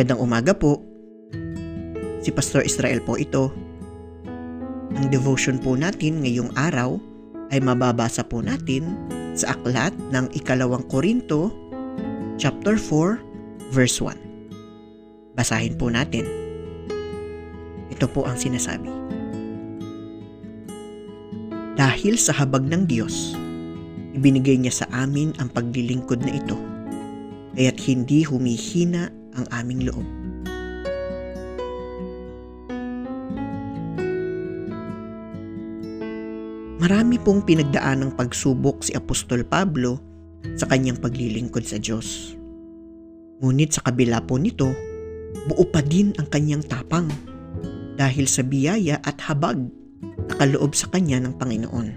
Magandang umaga po. Si Pastor Israel po ito. Ang devotion po natin ngayong araw ay mababasa po natin sa aklat ng ikalawang Korinto, chapter 4, verse 1. Basahin po natin. Ito po ang sinasabi. Dahil sa habag ng Diyos, ibinigay niya sa amin ang paglilingkod na ito, kaya't hindi humihina ang aming loob. Marami pong pinagdaan ng pagsubok si Apostol Pablo sa kanyang paglilingkod sa Diyos. Ngunit sa kabila po nito, buo pa din ang kanyang tapang dahil sa biyaya at habag na kaloob sa kanya ng Panginoon.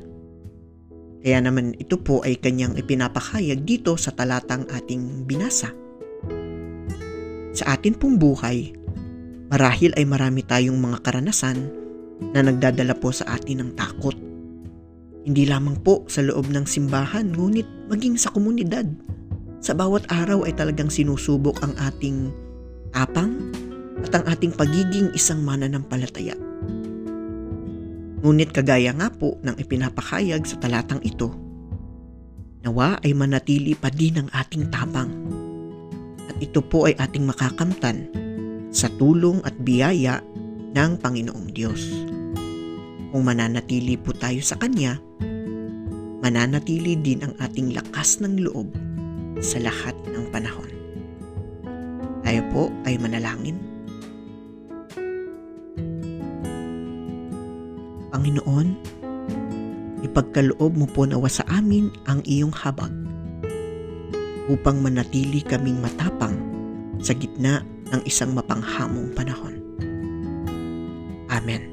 Kaya naman ito po ay kanyang ipinapahayag dito sa talatang ating binasa. Sa atin pong buhay, marahil ay marami tayong mga karanasan na nagdadala po sa atin ng takot hindi lamang po sa loob ng simbahan, ngunit maging sa komunidad. Sa bawat araw ay talagang sinusubok ang ating tapang at ang ating pagiging isang mananampalataya. Ngunit kagaya nga po ng ipinapakayag sa talatang ito, nawa ay manatili pa din ang ating tapang. Ito po ay ating makakamtan sa tulong at biyaya ng Panginoong Diyos. Kung mananatili po tayo sa Kanya, mananatili din ang ating lakas ng loob sa lahat ng panahon. Tayo po ay manalangin. Panginoon, ipagkaloob mo po nawa sa amin ang iyong habag upang manatili kaming matapang sa gitna ng isang mapanghamong panahon. Amen.